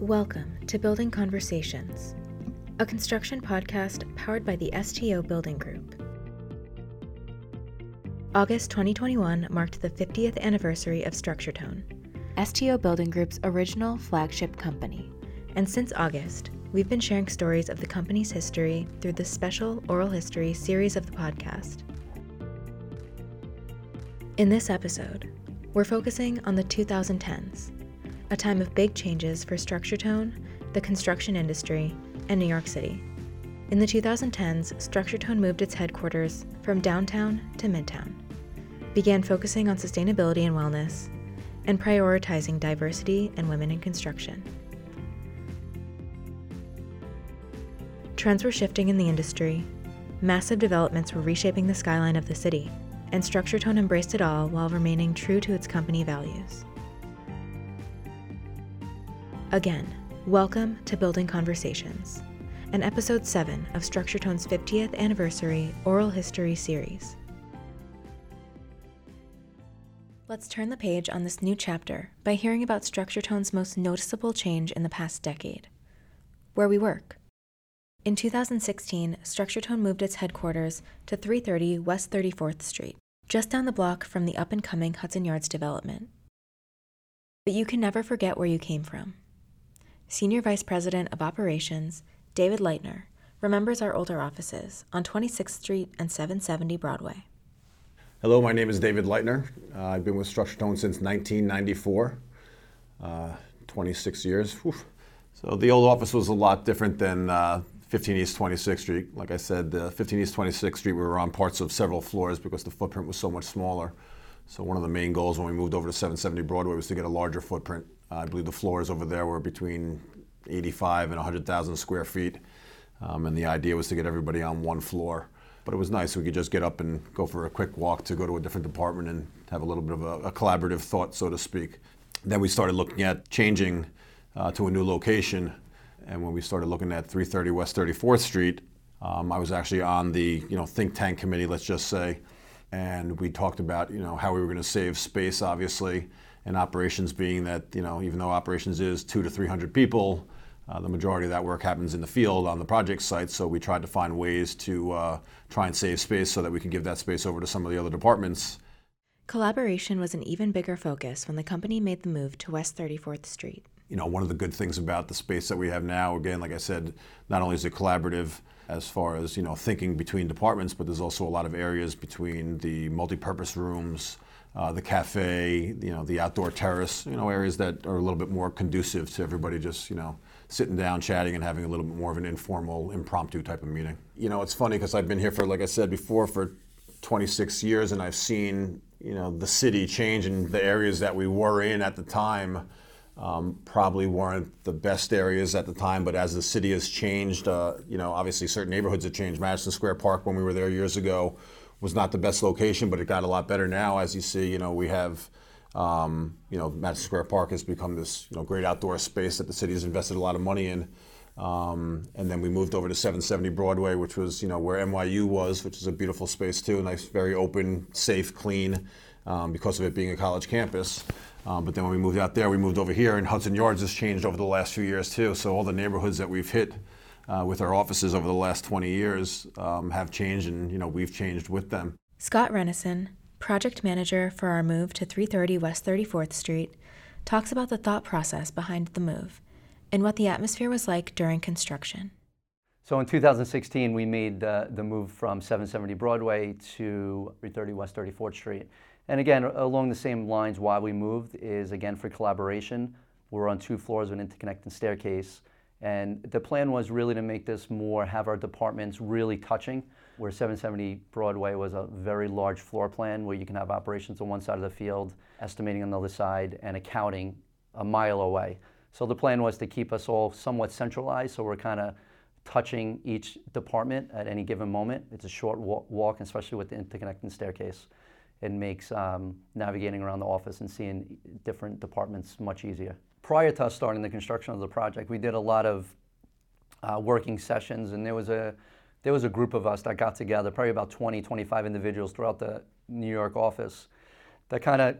Welcome to Building Conversations, a construction podcast powered by the STO Building Group. August 2021 marked the 50th anniversary of StructureTone, STO Building Group's original flagship company. And since August, we've been sharing stories of the company's history through the special oral history series of the podcast. In this episode, we're focusing on the 2010s a time of big changes for structure tone, the construction industry, and New York City. In the 2010s, Structure Tone moved its headquarters from downtown to midtown, began focusing on sustainability and wellness, and prioritizing diversity and women in construction. Trends were shifting in the industry, massive developments were reshaping the skyline of the city, and Structure Tone embraced it all while remaining true to its company values. Again, welcome to Building Conversations, an episode 7 of StructureTone's 50th anniversary oral history series. Let's turn the page on this new chapter by hearing about StructureTone's most noticeable change in the past decade where we work. In 2016, StructureTone moved its headquarters to 330 West 34th Street, just down the block from the up and coming Hudson Yards development. But you can never forget where you came from. Senior Vice President of Operations, David Leitner, remembers our older offices on 26th Street and 770 Broadway. Hello, my name is David Leitner. Uh, I've been with StructureTone since 1994, uh, 26 years. Whew. So the old office was a lot different than uh, 15 East 26th Street. Like I said, 15 East 26th Street, we were on parts of several floors because the footprint was so much smaller. So one of the main goals when we moved over to 770 Broadway was to get a larger footprint. I believe the floors over there were between 85 and 100,000 square feet. Um, and the idea was to get everybody on one floor. But it was nice. We could just get up and go for a quick walk to go to a different department and have a little bit of a, a collaborative thought, so to speak. Then we started looking at changing uh, to a new location. And when we started looking at 330 West 34th Street, um, I was actually on the you know think tank committee, let's just say, and we talked about you know how we were going to save space, obviously, and operations being that you know even though operations is two to three hundred people, uh, the majority of that work happens in the field on the project site. So we tried to find ways to uh, try and save space so that we could give that space over to some of the other departments. Collaboration was an even bigger focus when the company made the move to West 34th Street. You know, one of the good things about the space that we have now, again, like I said, not only is it collaborative as far as you know thinking between departments, but there's also a lot of areas between the multi-purpose rooms, uh, the cafe, you know, the outdoor terrace, you know, areas that are a little bit more conducive to everybody just, you know, sitting down, chatting, and having a little bit more of an informal, impromptu type of meeting. You know, it's funny because I've been here for, like I said before, for 26 years, and I've seen, you know, the city change and the areas that we were in at the time. Um, probably weren't the best areas at the time, but as the city has changed, uh, you know, obviously certain neighborhoods have changed. Madison Square Park, when we were there years ago, was not the best location, but it got a lot better now. As you see, you know, we have, um, you know, Madison Square Park has become this, you know, great outdoor space that the city has invested a lot of money in. Um, and then we moved over to 770 Broadway, which was, you know, where NYU was, which is a beautiful space too, nice, very open, safe, clean, um, because of it being a college campus. Um, but then when we moved out there, we moved over here, and Hudson Yards has changed over the last few years too. So all the neighborhoods that we've hit uh, with our offices over the last 20 years um, have changed, and you know we've changed with them. Scott Renison, project manager for our move to 330 West 34th Street, talks about the thought process behind the move and what the atmosphere was like during construction. So in 2016, we made uh, the move from 770 Broadway to 330 West 34th Street. And again, along the same lines, why we moved is again for collaboration. We're on two floors of an interconnecting staircase. And the plan was really to make this more, have our departments really touching, where 770 Broadway was a very large floor plan where you can have operations on one side of the field, estimating on the other side, and accounting a mile away. So the plan was to keep us all somewhat centralized, so we're kind of touching each department at any given moment. It's a short walk, especially with the interconnecting staircase. It makes um, navigating around the office and seeing different departments much easier prior to us starting the construction of the project, we did a lot of uh, working sessions, and there was a there was a group of us that got together, probably about 20, 25 individuals throughout the New York office, that kind of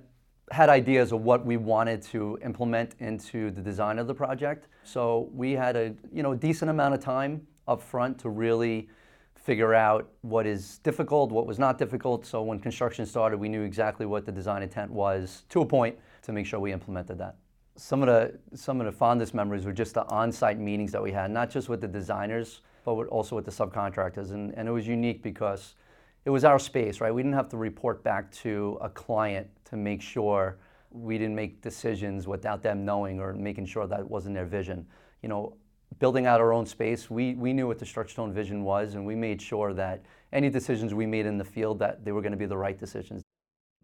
had ideas of what we wanted to implement into the design of the project. So we had a you know decent amount of time up front to really figure out what is difficult, what was not difficult. So when construction started, we knew exactly what the design intent was to a point to make sure we implemented that. Some of the some of the fondest memories were just the on-site meetings that we had, not just with the designers, but also with the subcontractors. And, and it was unique because it was our space, right? We didn't have to report back to a client to make sure we didn't make decisions without them knowing or making sure that wasn't their vision. You know, building out our own space, we, we knew what the Structure Tone vision was, and we made sure that any decisions we made in the field that they were going to be the right decisions.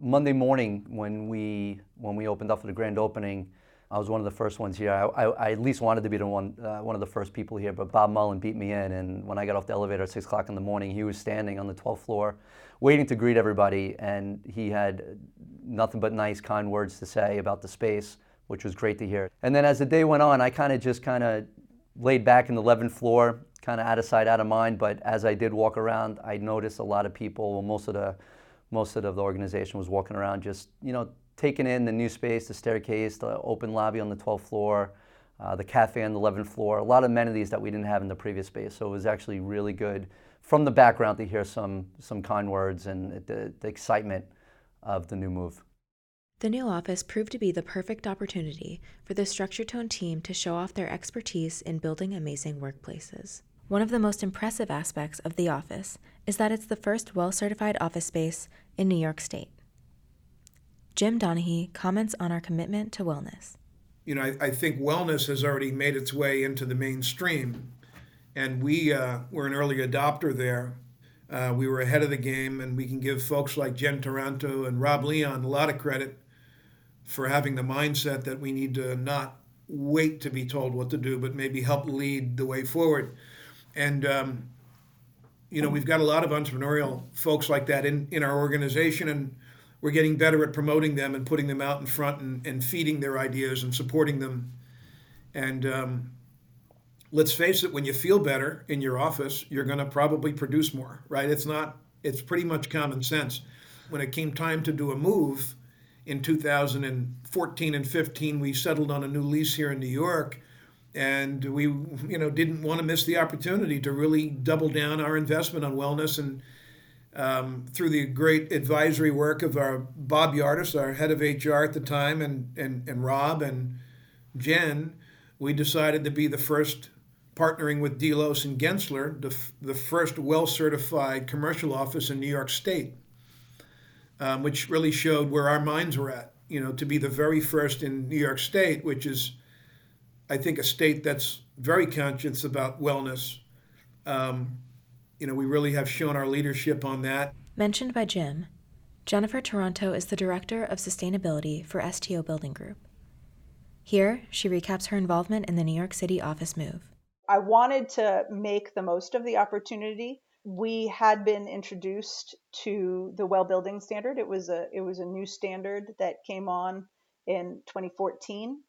Monday morning, when we when we opened up for the grand opening, I was one of the first ones here. I, I, I at least wanted to be the one uh, one of the first people here, but Bob Mullen beat me in. And when I got off the elevator at six o'clock in the morning, he was standing on the 12th floor, waiting to greet everybody, and he had nothing but nice, kind words to say about the space, which was great to hear. And then as the day went on, I kind of just kind of laid back in the 11th floor, kind of out of sight, out of mind. But as I did walk around, I noticed a lot of people. Well, most of the most of the organization was walking around, just you know, taking in the new space, the staircase, the open lobby on the 12th floor, uh, the cafe on the 11th floor. A lot of amenities that we didn't have in the previous space. So it was actually really good from the background to hear some some kind words and the, the excitement of the new move. The new office proved to be the perfect opportunity for the Structure Tone team to show off their expertise in building amazing workplaces. One of the most impressive aspects of the office is that it's the first WELL certified office space in New York State. Jim Donaghy comments on our commitment to wellness. You know, I, I think wellness has already made its way into the mainstream, and we uh, were an early adopter there. Uh, we were ahead of the game, and we can give folks like Jen Taranto and Rob Leon a lot of credit for having the mindset that we need to not wait to be told what to do, but maybe help lead the way forward. And um, you know, we've got a lot of entrepreneurial folks like that in, in our organization, and we're getting better at promoting them and putting them out in front and, and feeding their ideas and supporting them. And um, let's face it, when you feel better in your office, you're going to probably produce more, right? It's not, it's pretty much common sense. When it came time to do a move, in 2014 and 15, we settled on a new lease here in New York, and we, you know, didn't want to miss the opportunity to really double down our investment on wellness. And um, through the great advisory work of our Bob Yardis, our head of HR at the time, and and and Rob and Jen, we decided to be the first partnering with Delos and Gensler, the, the first WELL certified commercial office in New York State um, which really showed where our minds were at. You know, to be the very first in New York State, which is, I think, a state that's very conscious about wellness. Um, you know, we really have shown our leadership on that. Mentioned by Jim, Jennifer Taranto is the Director of Sustainability for STO Building Group. Here, she recaps her involvement in the New York City office move. I wanted to make the most of the opportunity we had been introduced to the well building standard. It was a it was a new standard that came on in 2014,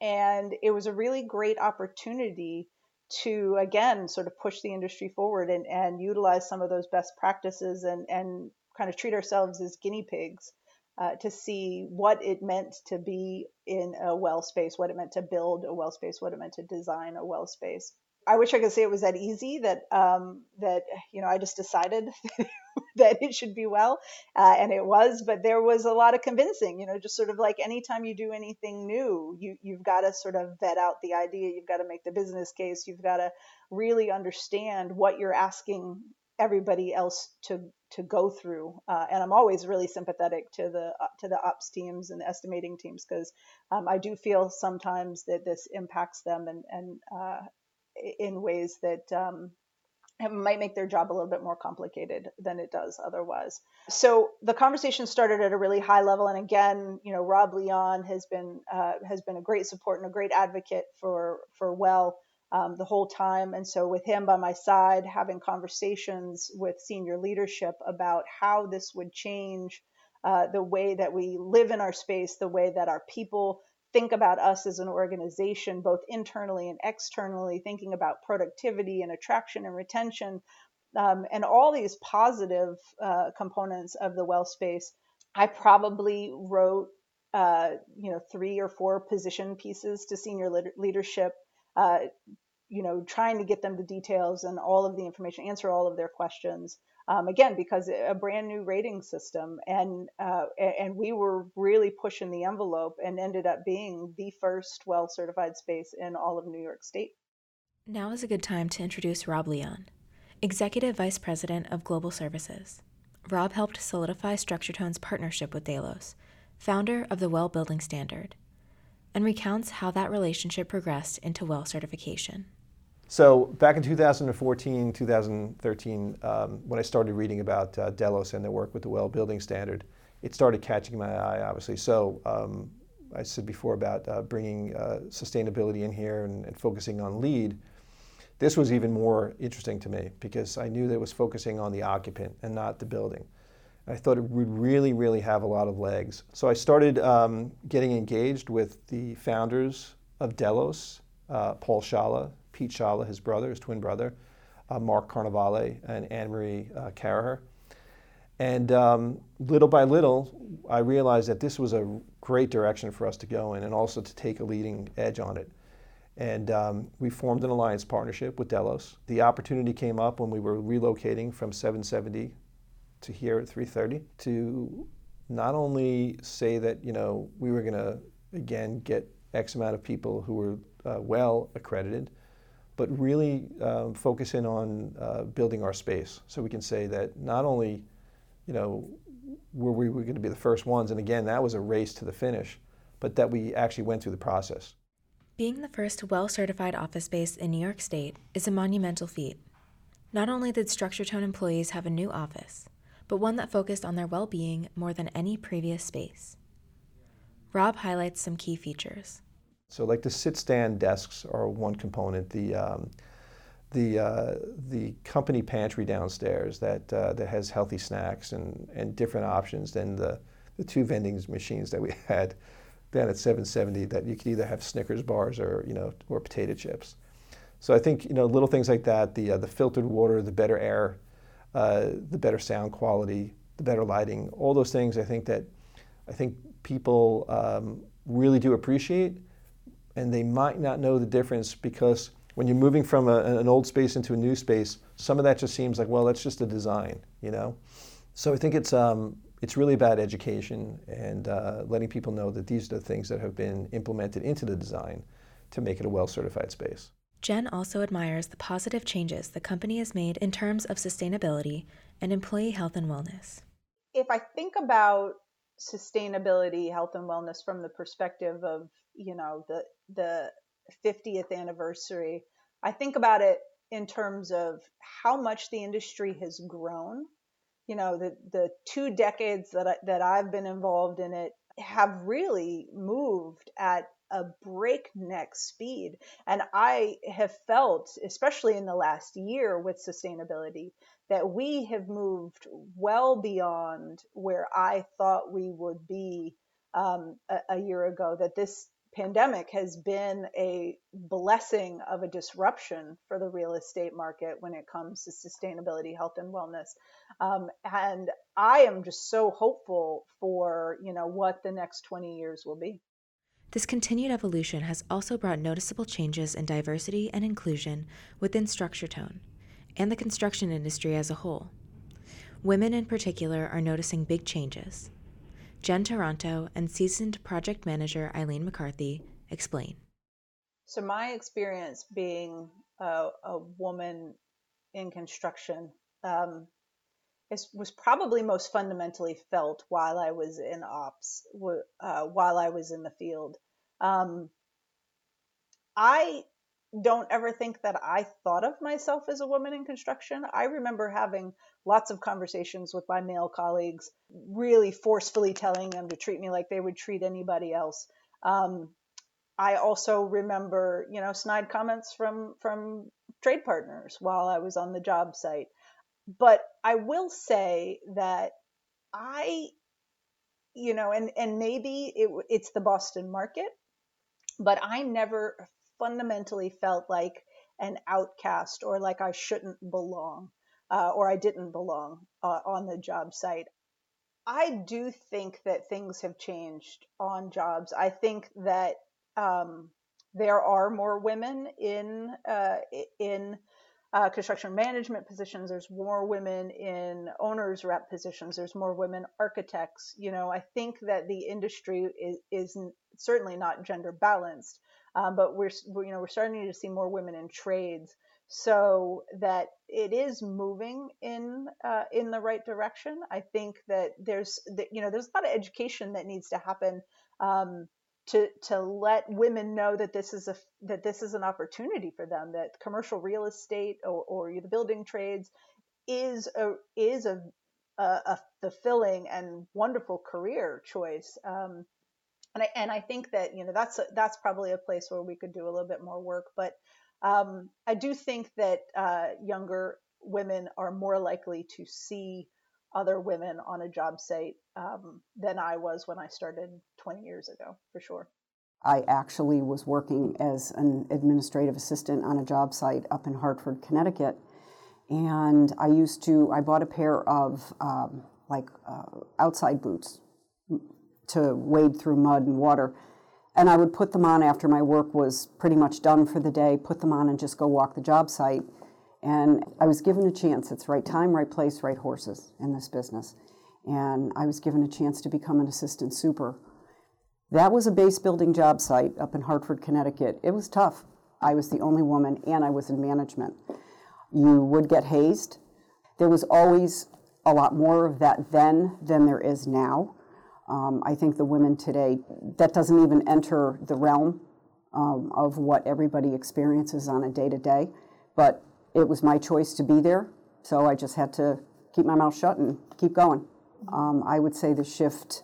and it was a really great opportunity to again sort of push the industry forward and, and utilize some of those best practices and and kind of treat ourselves as guinea pigs uh, to see what it meant to be in a well space, what it meant to build a well space, what it meant to design a well space. I wish I could say it was that easy that um, that you know I just decided that it should be well, uh, and it was. But there was a lot of convincing. You know, just sort of like anytime you do anything new, you you've got to sort of vet out the idea. You've got to make the business case. You've got to really understand what you're asking everybody else to to go through. Uh, and I'm always really sympathetic to the uh, to the ops teams and the estimating teams because um, I do feel sometimes that this impacts them and and uh, in ways that um, might make their job a little bit more complicated than it does otherwise. So the conversation started at a really high level, and again, you know, Rob Leon has been uh, has been a great support and a great advocate for for Well um, the whole time. And so with him by my side, having conversations with senior leadership about how this would change uh, the way that we live in our space, the way that our people think about us as an organization, both internally and externally, thinking about productivity and attraction and retention, um, and all these positive uh, components of the well space. I probably wrote uh, you know, three or four position pieces to senior leadership, uh, you know, trying to get them the details and all of the information, answer all of their questions. Um, again, because a brand new rating system, and uh, and we were really pushing the envelope, and ended up being the first well certified space in all of New York State. Now is a good time to introduce Rob Leon, Executive Vice President of Global Services. Rob helped solidify StructureTone's partnership with Delos, founder of the WELL Building Standard, and recounts how that relationship progressed into WELL certification. So back in 2014, 2013, um, when I started reading about uh, Delos and their work with the Well Building Standard, it started catching my eye, obviously. So um, I said before about uh, bringing uh, sustainability in here and, and, focusing on LEED. This was even more interesting to me because I knew that it was focusing on the occupant and not the building. I thought it would really, really have a lot of legs. So I started um, getting engaged with the founders of Delos, uh, Paul Scialla, Pete Scialla, his brother, his twin brother, uh, Mark Carnevale, and Anne Marie uh. And um, little by little, I realized that this was a great direction for us to go in and also to take a leading edge on it. And um, we formed an alliance partnership with Delos. The opportunity came up when we were relocating from 770 to here at 330 to not only say that, you know, we were going to, again, get X amount of people who were uh, well accredited, but really um, focus in on uh, building our space. So we can say that not only you know were we were going to be the first ones and again that was a race to the finish but that we actually went through the process. Being the first well certified office space in new york state is a monumental feat. Not only did StructureTone employees have a new office but one that focused on their well-being more than any previous space. Rob highlights some key features so like the sit-stand desks are one component. The um, the uh, the company pantry downstairs that uh, that has healthy snacks and, and different options than the the two vending machines that we had down at 770 that you could either have Snickers bars or you know or potato chips. So I think you know little things like that, the uh, the filtered water, the better air, uh, the better sound quality, the better lighting, all those things I think that I think people um, really do appreciate and they might not know the difference because when you're moving from a, an old space into a new space, some of that just seems like, well, that's just a design, you know? So I think it's, um, it's really about education and uh, letting people know that these are the things that have been implemented into the design to make it a well certified space. Jen also admires the positive changes the company has made in terms of sustainability and employee health and wellness. If I think about sustainability, health and wellness from the perspective of, you know, the the 50th anniversary, I think about it in terms of how much the industry has grown. You know, the the two decades that I, that I've been involved in it have really moved at a breakneck speed. And I have felt, especially in the last year with sustainability, that we have moved well beyond where I thought we would be um, a, a year ago. That this pandemic has been a blessing of a disruption for the real estate market when it comes to sustainability, health, and wellness. Um, and I am just so hopeful for you know what the next 20 years will be. This continued evolution has also brought noticeable changes in diversity and inclusion within StructureTone and the construction industry as a whole. Women in particular are noticing big changes. Jen Taranto and seasoned project manager Eileen McCarthy explain. So, my experience being a, a woman in construction um, was probably most fundamentally felt while I was in ops, uh, while I was in the field. Um, I don't ever think that I thought of myself as a woman in construction. I remember having lots of conversations with my male colleagues, really forcefully telling them to treat me like they would treat anybody else. Um, I also remember, you know, snide comments from from trade partners while I was on the job site. But I will say that I, you know, and and maybe it, it's the Boston market, but I never fundamentally felt like an outcast or like I shouldn't belong uh, or I didn't belong uh, on the job site. I do think that things have changed on jobs. I think that um, there are more women in uh, in uh, construction management positions. There's more women in owners rep positions. There's more women architects. You know, I think that the industry is, is certainly not gender balanced, um, but we're, you know we're starting to see more women in trades. So that it is moving in uh, in the right direction. I think that there's that, you know there's a lot of education that needs to happen. Um, to to let women know that this is a that this is an opportunity for them that commercial real estate or, or the building trades is a is a a, a fulfilling and wonderful career choice um, and I, and I think that you know that's a, that's probably a place where we could do a little bit more work but um, I do think that uh, younger women are more likely to see other women on a job site um, than I was when I started 20 years ago, for sure. I actually was working as an administrative assistant on a job site up in Hartford, Connecticut. And I used to, I bought a pair of um, like uh, outside boots to wade through mud and water. And I would put them on after my work was pretty much done for the day, put them on and just go walk the job site. And I was given a chance. It's right time, right place, right horses in this business. And I was given a chance to become an assistant super. That was a base building job site up in Hartford, Connecticut. It was tough. I was the only woman and I was in management. You would get hazed. There was always a lot more of that then than there is now. Um, I think the women today, that doesn't even enter the realm um, of what everybody experiences on a day to day. But it was my choice to be there, so I just had to keep my mouth shut and keep going. Um, I would say the shift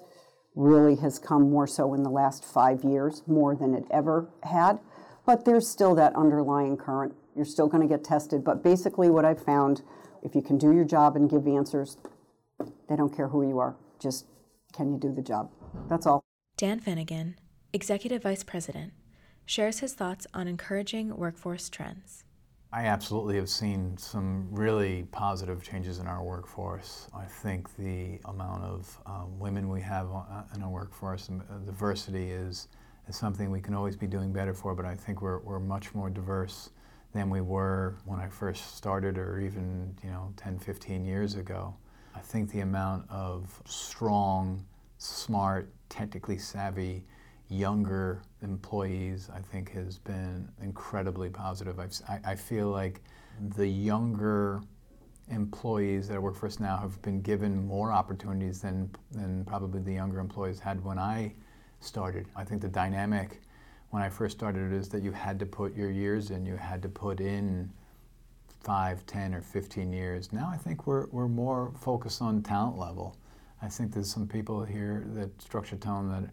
really has come more so in the last five years, more than it ever had. But there's still that underlying current. You're still going to get tested. But basically, what I've found if you can do your job and give answers, they don't care who you are. Just can you do the job? That's all. Dan Finnegan, Executive Vice President, shares his thoughts on encouraging workforce trends. I absolutely have seen some really positive changes in our workforce. I think the amount of um, women we have uh, in our workforce and uh, diversity is, is something we can always be doing better for, but I think we're, we're much more diverse than we were when I first started or even, you know, 10, 15 years ago. I think the amount of strong, smart, technically savvy younger employees, I think, has been incredibly positive. I've, I, I feel like the younger employees that work for us now have been given more opportunities than, than probably the younger employees had when I started. I think the dynamic when I first started is that you had to put your years in, you had to put in five, ten, or 15 years. Now I think we're, we're more focused on talent level. I think there's some people here that Structure Tone that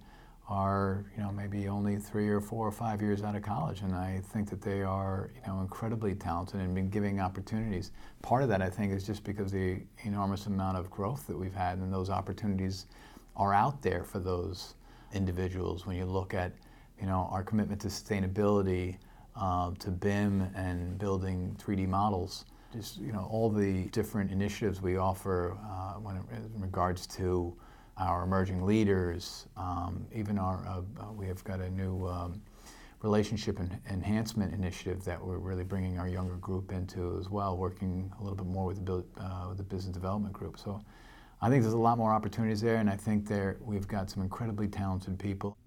are you know maybe only three or four or five years out of college, and I think that they are you know incredibly talented and been giving opportunities. Part of that I think is just because the enormous amount of growth that we've had, and those opportunities are out there for those individuals. When you look at you know our commitment to sustainability, uh, to BIM and building 3D models, just you know all the different initiatives we offer uh, when it, in regards to our emerging leaders, um, even our, uh, uh, we have got a new um, relationship en- enhancement initiative that we're really bringing our younger group into as well, working a little bit more with the, uh, with the business development group. So I think there's a lot more opportunities there, and I think there we've got some incredibly talented people.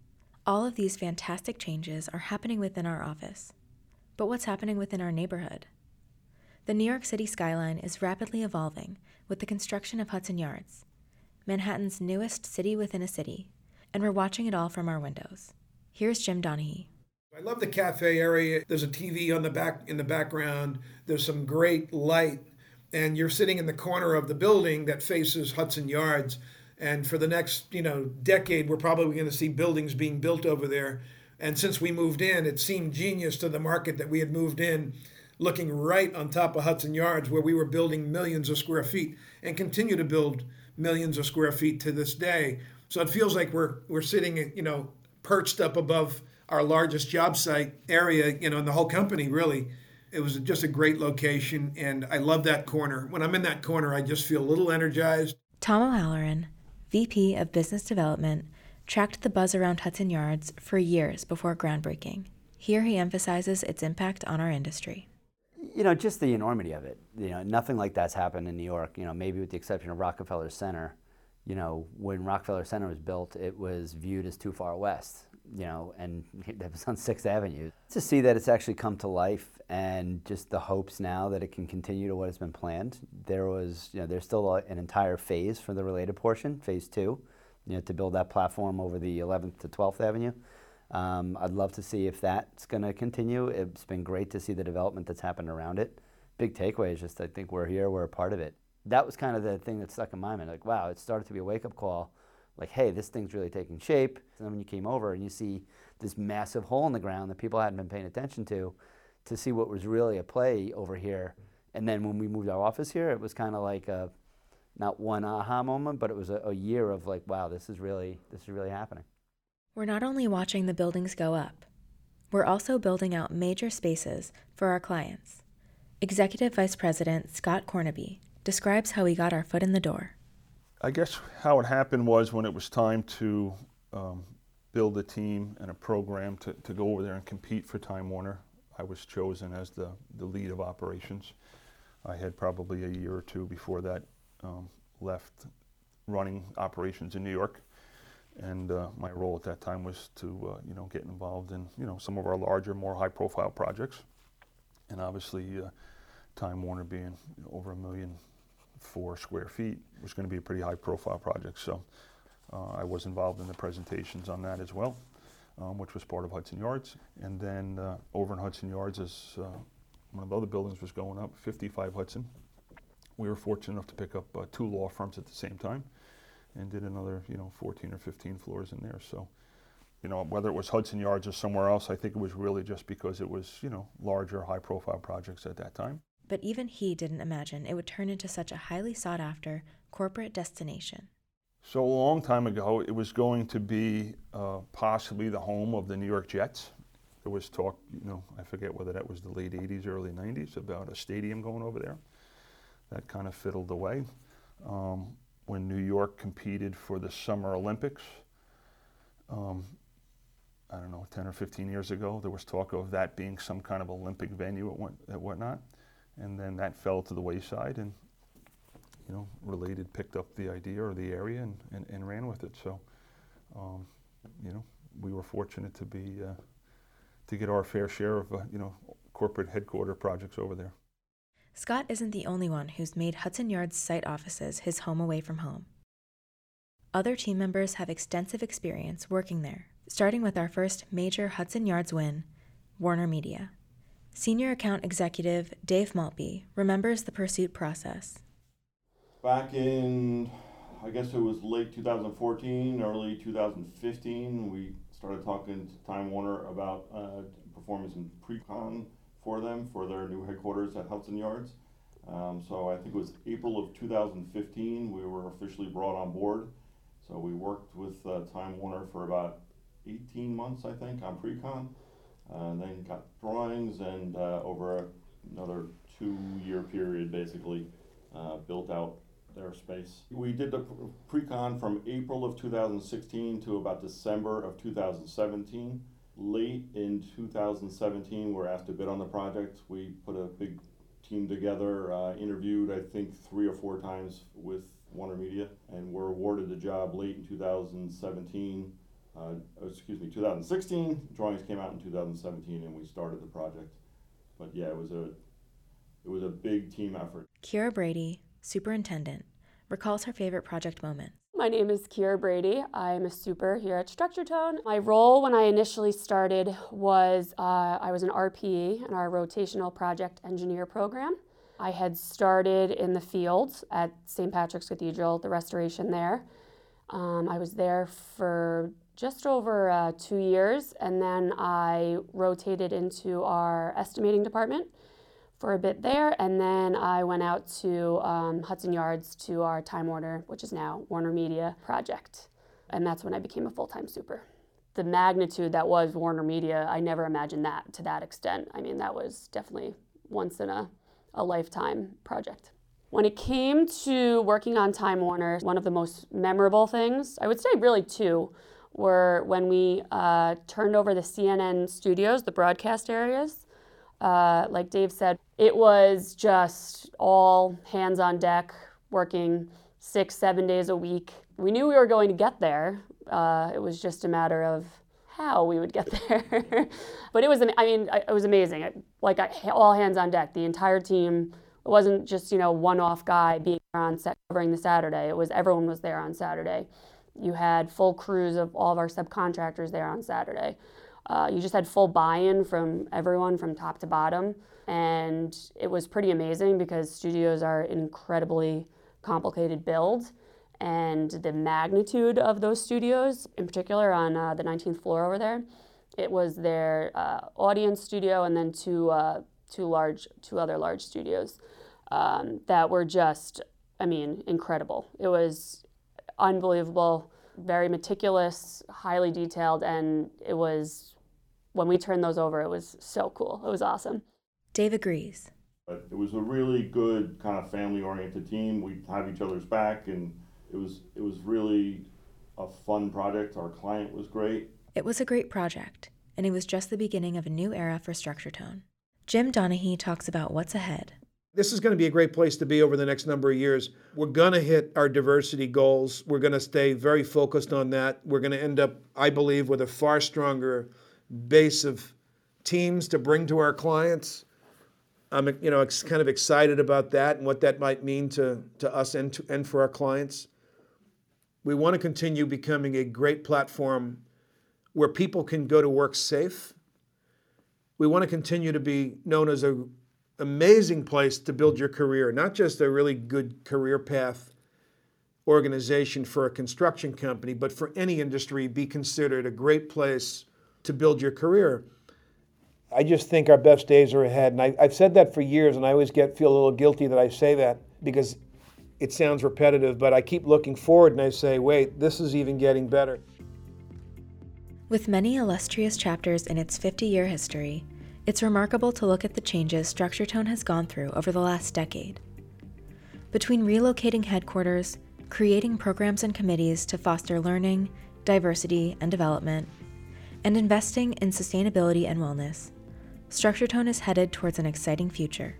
All of these fantastic changes are happening within our office. But what's happening within our neighborhood? The New York City skyline is rapidly evolving with the construction of Hudson Yards, Manhattan's newest city within a city, and we're watching it all from our windows. Here's Jim Donaghy. I love the cafe area. There's a TV on the back in the background. There's some great light, and you're sitting in the corner of the building that faces Hudson Yards. And for the next, you know, decade, we're probably going to see buildings being built over there. And since we moved in, it seemed genius to the market that we had moved in, looking right on top of Hudson Yards, where we were building millions of square feet and continue to build millions of square feet to this day. So it feels like we're we're sitting, you know, perched up above our largest job site area, you know, in the whole company really. It was just a great location and I love that corner. When I'm in that corner, I just feel a little energized. Tom O'Halloran, VP of Business Development, tracked the buzz around Hudson Yards for years before groundbreaking. Here he emphasizes its impact on our industry. You know, just the enormity of it. You know, nothing like that's happened in New York, you know, maybe with the exception of Rockefeller Center. You know, when Rockefeller Center was built, it was viewed as too far west, you know, and that was on 6th Avenue. To see that it's actually come to life and just the hopes now that it can continue to what has been planned. There was, you know, there's still an entire phase for the related portion, phase two, you know, to build that platform over the 11th to 12th Avenue. Um, I'd love to see if that's going to continue. It's been great to see the development that's happened around it. Big takeaway is just I think we're here, we're a part of it. That was kind of the thing that stuck in my mind. Like, wow, it started to be a wake up call. Like, hey, this thing's really taking shape. And then when you came over and you see this massive hole in the ground that people hadn't been paying attention to, to see what was really a play over here. And then when we moved our office here, it was kind of like a, not one aha moment, but it was a, a year of like, wow, this is really this is really happening. We're not only watching the buildings go up, we're also building out major spaces for our clients. Executive Vice President Scott Cornaby describes how we got our foot in the door. I guess how it happened was when it was time to um, build a team and a program to, to go over there and compete for Time Warner. I was chosen as the, the lead of operations. I had probably a year or two before that um, left running operations in New York. And uh, my role at that time was to, uh, you know, get involved in, you know, some of our larger, more high-profile projects. And obviously, uh, Time Warner being over a million four square feet was going to be a pretty high-profile project. So uh, I was involved in the presentations on that as well, um, which was part of Hudson Yards. And then uh, over in Hudson Yards, as uh, one of the other buildings was going up, 55 Hudson, we were fortunate enough to pick up uh, two law firms at the same time and did another, you know, 14 or 15 floors in there. So, you know, whether it was Hudson Yards or somewhere else, I think it was really just because it was, you know, larger, high profile projects at that time. But even he didn't imagine it would turn into such a highly sought after corporate destination. So, a long time ago, it was going to be uh, possibly the home of the New York Jets. There was talk, you know, I forget whether that was the late 80s, early 90s, about a stadium going over there. That kind of fiddled away. Um, when New York competed for the Summer Olympics, um, I don't know, 10 or 15 years ago, there was talk of that being some kind of Olympic venue at whatnot. And then that fell to the wayside, and you know, related picked up the idea or the area and, and, and ran with it. So, um, you know, we were fortunate to be uh, to get our fair share of uh, you know corporate headquarter projects over there. Scott isn't the only one who's made Hudson Yards site offices his home away from home. Other team members have extensive experience working there, starting with our first major Hudson Yards win, Warner Media. Senior account executive Dave Maltby remembers the pursuit process. Back in, I guess it was late 2014, early 2015, we started talking to Time Warner about uh, performing some pre-con for them for their new headquarters at Hudson Yards. Um, so I think it was April of 2015 we were officially brought on board. So we worked with uh, Time Warner for about 18 months, I think, on pre-con. Uh, then got drawings and uh, over another two-year period, basically, uh, built out their space. We did the pre-con from April of 2016 to about December of 2017 late in 2017, we're asked to bid on the project. We put a big team together, uh, interviewed, I think, three or four times with Warner Media, and were awarded the job late in 2017. Uh, oh, excuse me, 2016. Drawings came out in 2017, and we started the project. But yeah, it was a it was a big team effort. Kira Brady, superintendent, recalls her favorite project moment. My name is Kira Brady. I'm a super here at StructureTone. My role when I initially started was uh, I was an RPE in our rotational project engineer program. I had started in the field at St. Patrick's Cathedral, the restoration there. Um, I was there for just over uh, two years, and then I rotated into our estimating department for a bit there, and then I went out to um, Hudson Yards to our Time Warner, which is now Warner Media project, and that's when I became a full-time super. The magnitude that was Warner Media, I never imagined that to that extent. I mean, that was definitely once in a, a lifetime project. When it came to working on Time Warner, one of the most memorable things, I would say really two, were when we uh, turned over the CNN studios, the broadcast areas. Uh, like Dave said, it was just all hands on deck, working six, seven days a week. We knew we were going to get there. Uh, it was just a matter of how we would get there. but it was, I mean, it was amazing. Like all hands on deck, the entire team it wasn't just, you know, one-off guy being on set covering the Saturday. It was everyone was there on Saturday. You had full crews of all of our subcontractors there on Saturday. Uh, you just had full buy-in from everyone from top to bottom. And it was pretty amazing because studios are incredibly complicated builds. And the magnitude of those studios, in particular on uh, the 19th floor over there, it was their uh, audience studio and then two, uh, two large, two other large studios um, that were just, I mean, incredible. It was unbelievable, very meticulous, highly detailed, and it was, when we turned those over, it was so cool. It was awesome. Dave agrees. But it was a really good kind of family-oriented team. We have each other's back, and it was it was really a fun project. Our client was great. It was a great project, and it was just the beginning of a new era for Structure Tone. Jim Donaghy talks about what's ahead. This is going to be a great place to be over the next number of years. We're going to hit our diversity goals. We're going to stay very focused on that. We're going to end up, I believe, with a far stronger base of teams to bring to our clients. I'm, you know, kind of excited about that and what that might mean to, to us and, to, and for our clients. We want to continue becoming a great platform where people can go to work safe. We want to continue to be known as a amazing place to build your career, not just a really good career path organization for a construction company, but for any industry, be considered a great place to build your career. I just think our best days are ahead. And I, have said that for years, and I always get feel a little guilty that I say that because it sounds repetitive, but I keep looking forward and I say, wait, this is even getting better. With many illustrious chapters in its 50 year history, it's remarkable to look at the changes Structure Tone has gone through over the last decade. Between relocating headquarters, creating programs and committees to foster learning, diversity, and development, and investing in sustainability and wellness, Structure Tone is headed towards an exciting future.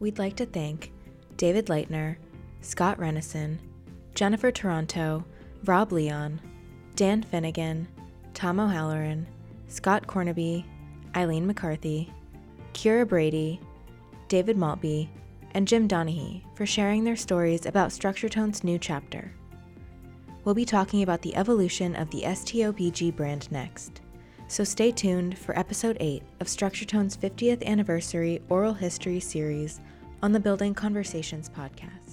We'd like to thank David Leitner, Scott Renison, Jennifer Taranto, Rob Leon, Dan Finnegan, Tom O'Halloran, Scott Cornaby, Eileen McCarthy, Kira Brady, David Maltby, and Jim Donaghy for sharing their stories about Structure Tone's new chapter. We'll be talking about the evolution of the STOBG brand next, so stay tuned for episode 8 of Structure Tone's 50th anniversary oral history series on the Building Conversations podcast.